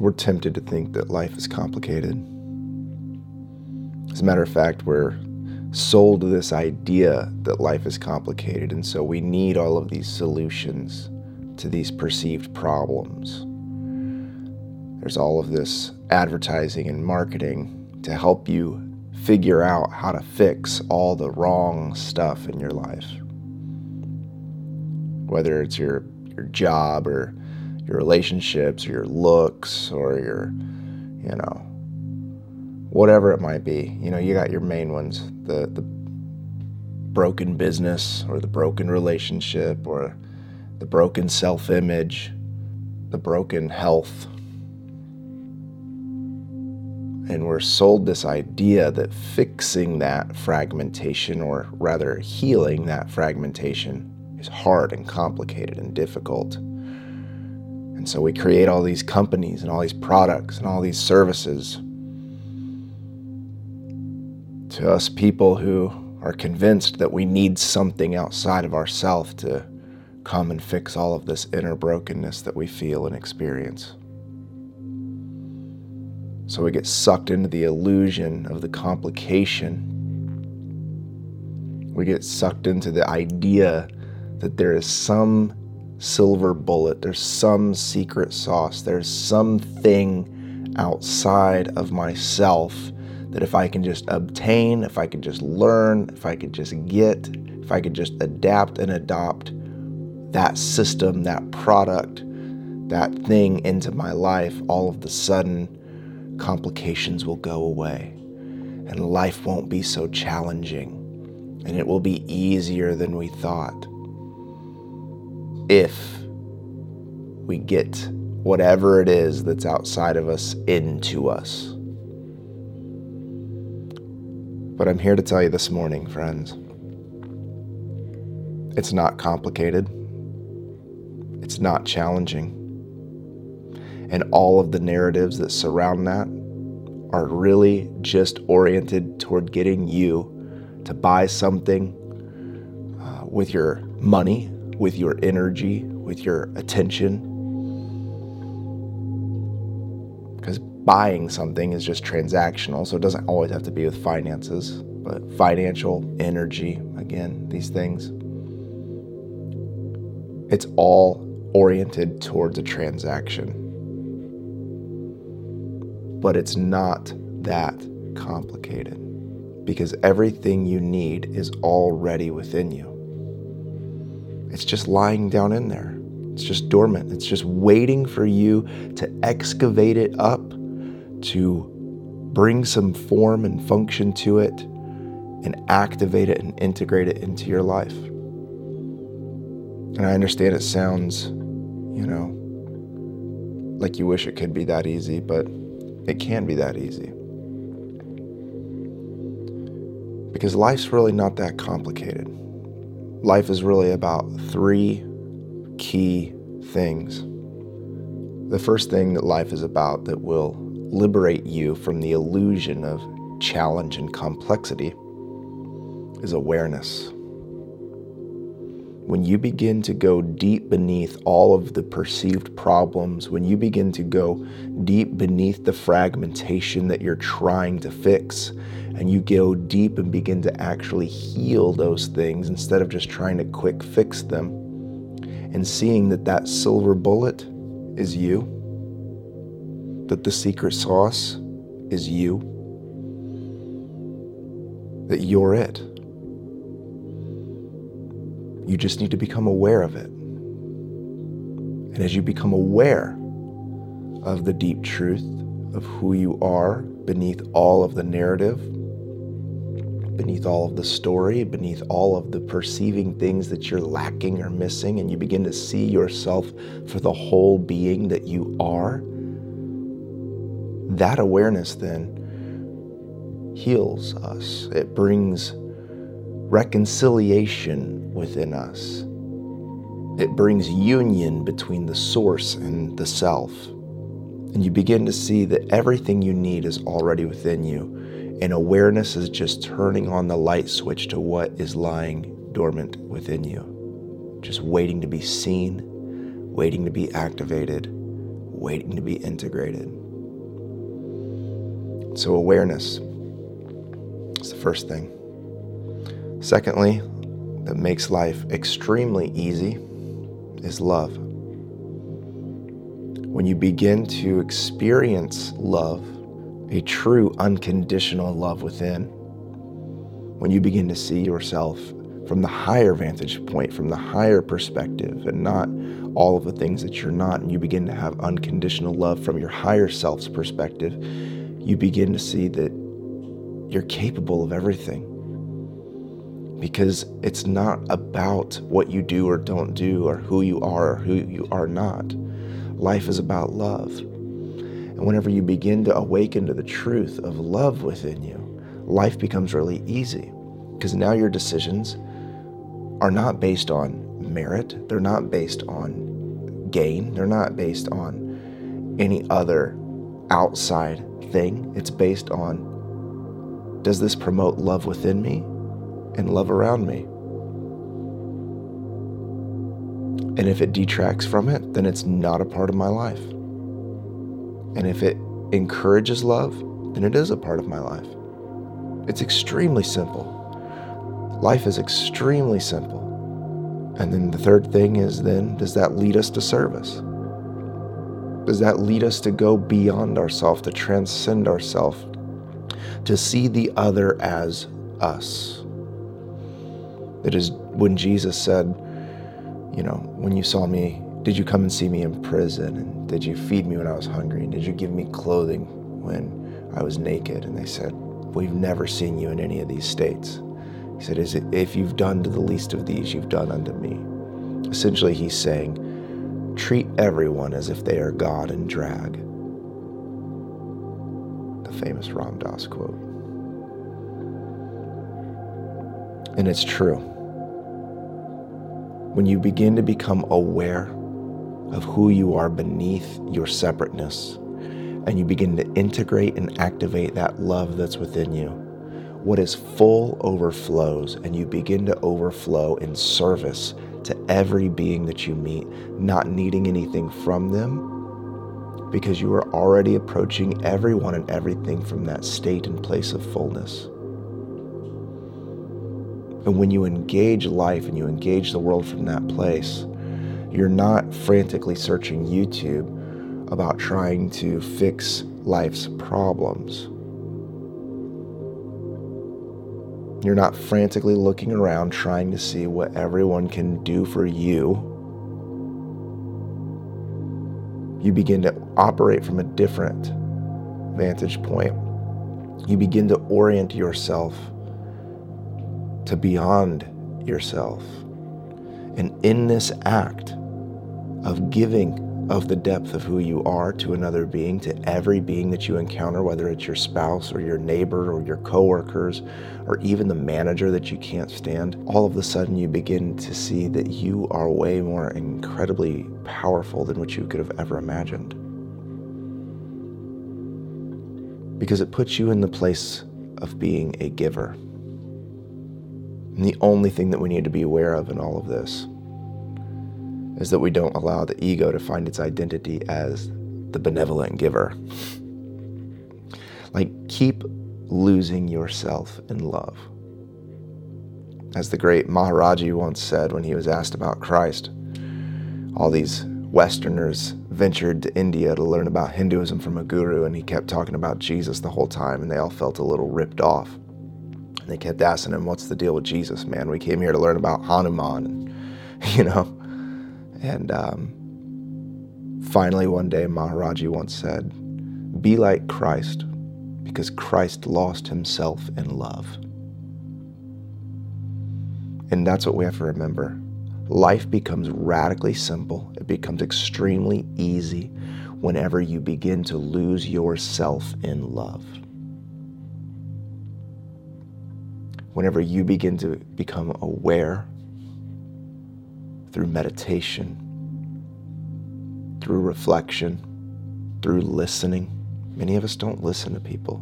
we're tempted to think that life is complicated. As a matter of fact, we're sold this idea that life is complicated, and so we need all of these solutions to these perceived problems. There's all of this advertising and marketing to help you figure out how to fix all the wrong stuff in your life. Whether it's your, your job or your relationships or your looks or your, you know, whatever it might be. You know, you got your main ones the, the broken business or the broken relationship or the broken self image, the broken health. And we're sold this idea that fixing that fragmentation, or rather healing that fragmentation, is hard and complicated and difficult. And so we create all these companies and all these products and all these services to us people who are convinced that we need something outside of ourselves to come and fix all of this inner brokenness that we feel and experience. So we get sucked into the illusion of the complication. We get sucked into the idea that there is some silver bullet, there's some secret sauce, there's something outside of myself that if I can just obtain, if I could just learn, if I could just get, if I could just adapt and adopt that system, that product, that thing into my life, all of the sudden complications will go away. And life won't be so challenging. And it will be easier than we thought if we get whatever it is that's outside of us into us. But I'm here to tell you this morning, friends, it's not complicated, it's not challenging. And all of the narratives that surround that are really just oriented toward getting you to buy something uh, with your money with your energy, with your attention. Because buying something is just transactional, so it doesn't always have to be with finances, but financial, energy, again, these things. It's all oriented towards a transaction. But it's not that complicated because everything you need is already within you. It's just lying down in there. It's just dormant. It's just waiting for you to excavate it up, to bring some form and function to it, and activate it and integrate it into your life. And I understand it sounds, you know, like you wish it could be that easy, but it can be that easy. Because life's really not that complicated life is really about three key things. The first thing that life is about that will liberate you from the illusion of challenge and complexity is awareness. When you begin to go deep beneath all of the perceived problems, when you begin to go deep beneath the fragmentation that you're trying to fix, and you go deep and begin to actually heal those things instead of just trying to quick fix them and seeing that that silver bullet is you that the secret sauce is you that you're it you just need to become aware of it and as you become aware of the deep truth of who you are beneath all of the narrative beneath all of the story, beneath all of the perceiving things that you're lacking or missing, and you begin to see yourself for the whole being that you are, that awareness then heals us. It brings reconciliation within us. It brings union between the source and the self. And you begin to see that everything you need is already within you and awareness is just turning on the light switch to what is lying dormant within you. Just waiting to be seen, waiting to be activated, waiting to be integrated. So, awareness is the first thing. Secondly, that makes life extremely easy is love. When you begin to experience love, a true unconditional love within, when you begin to see yourself from the higher vantage point, from the higher perspective, and not all of the things that you're not, and you begin to have unconditional love from your higher self's perspective, you begin to see that you're capable of everything. Because it's not about what you do or don't do, or who you are or who you are not. Life is about love. And whenever you begin to awaken to the truth of love within you, life becomes really easy. Because now your decisions are not based on merit, they're not based on gain, they're not based on any other outside thing. It's based on does this promote love within me and love around me? And if it detracts from it, then it's not a part of my life. And if it encourages love, then it is a part of my life. It's extremely simple. Life is extremely simple. And then the third thing is then, does that lead us to service? Does that lead us to go beyond ourselves, to transcend ourselves, to see the other as us? It is when Jesus said, you know, when you saw me, did you come and see me in prison? And did you feed me when I was hungry? And did you give me clothing when I was naked? And they said, We've never seen you in any of these states. He said, Is it, If you've done to the least of these, you've done unto me. Essentially, he's saying, Treat everyone as if they are God and drag. The famous Ram Dass quote. And it's true. When you begin to become aware of who you are beneath your separateness, and you begin to integrate and activate that love that's within you, what is full overflows, and you begin to overflow in service to every being that you meet, not needing anything from them, because you are already approaching everyone and everything from that state and place of fullness. And when you engage life and you engage the world from that place, you're not frantically searching YouTube about trying to fix life's problems. You're not frantically looking around trying to see what everyone can do for you. You begin to operate from a different vantage point. You begin to orient yourself to beyond yourself. And in this act of giving of the depth of who you are to another being, to every being that you encounter, whether it's your spouse or your neighbor or your coworkers or even the manager that you can't stand, all of a sudden you begin to see that you are way more incredibly powerful than what you could have ever imagined. Because it puts you in the place of being a giver. And the only thing that we need to be aware of in all of this is that we don't allow the ego to find its identity as the benevolent giver. Like, keep losing yourself in love. As the great Maharaji once said when he was asked about Christ, all these Westerners ventured to India to learn about Hinduism from a guru, and he kept talking about Jesus the whole time, and they all felt a little ripped off. They kept asking him, What's the deal with Jesus, man? We came here to learn about Hanuman, you know. And um, finally, one day, Maharaji once said, Be like Christ, because Christ lost himself in love. And that's what we have to remember. Life becomes radically simple, it becomes extremely easy whenever you begin to lose yourself in love. Whenever you begin to become aware through meditation, through reflection, through listening. Many of us don't listen to people.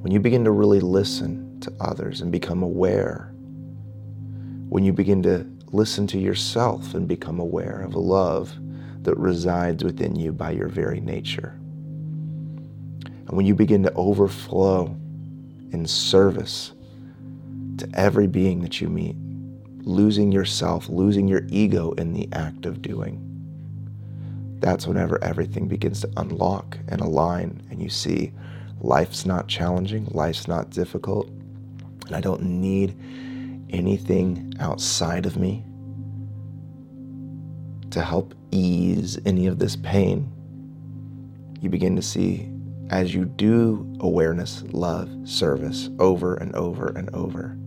When you begin to really listen to others and become aware, when you begin to listen to yourself and become aware of a love that resides within you by your very nature. And when you begin to overflow in service to every being that you meet, losing yourself, losing your ego in the act of doing, that's whenever everything begins to unlock and align, and you see life's not challenging, life's not difficult, and I don't need anything outside of me to help ease any of this pain. You begin to see as you do awareness, love, service over and over and over,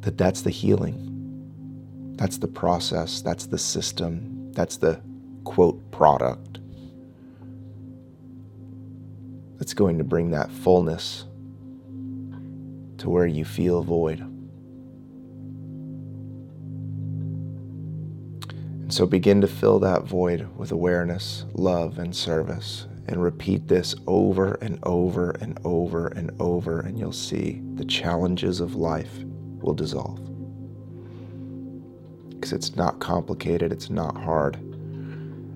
that that's the healing. That's the process. That's the system. That's the quote product that's going to bring that fullness to where you feel void. So begin to fill that void with awareness, love, and service. And repeat this over and over and over and over, and you'll see the challenges of life will dissolve. Because it's not complicated, it's not hard.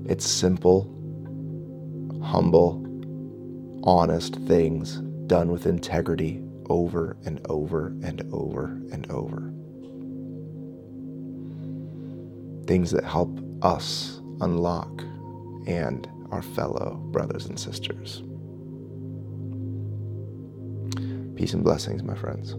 It's simple, humble, honest things done with integrity over and over and over and over. Things that help us unlock and our fellow brothers and sisters. Peace and blessings, my friends.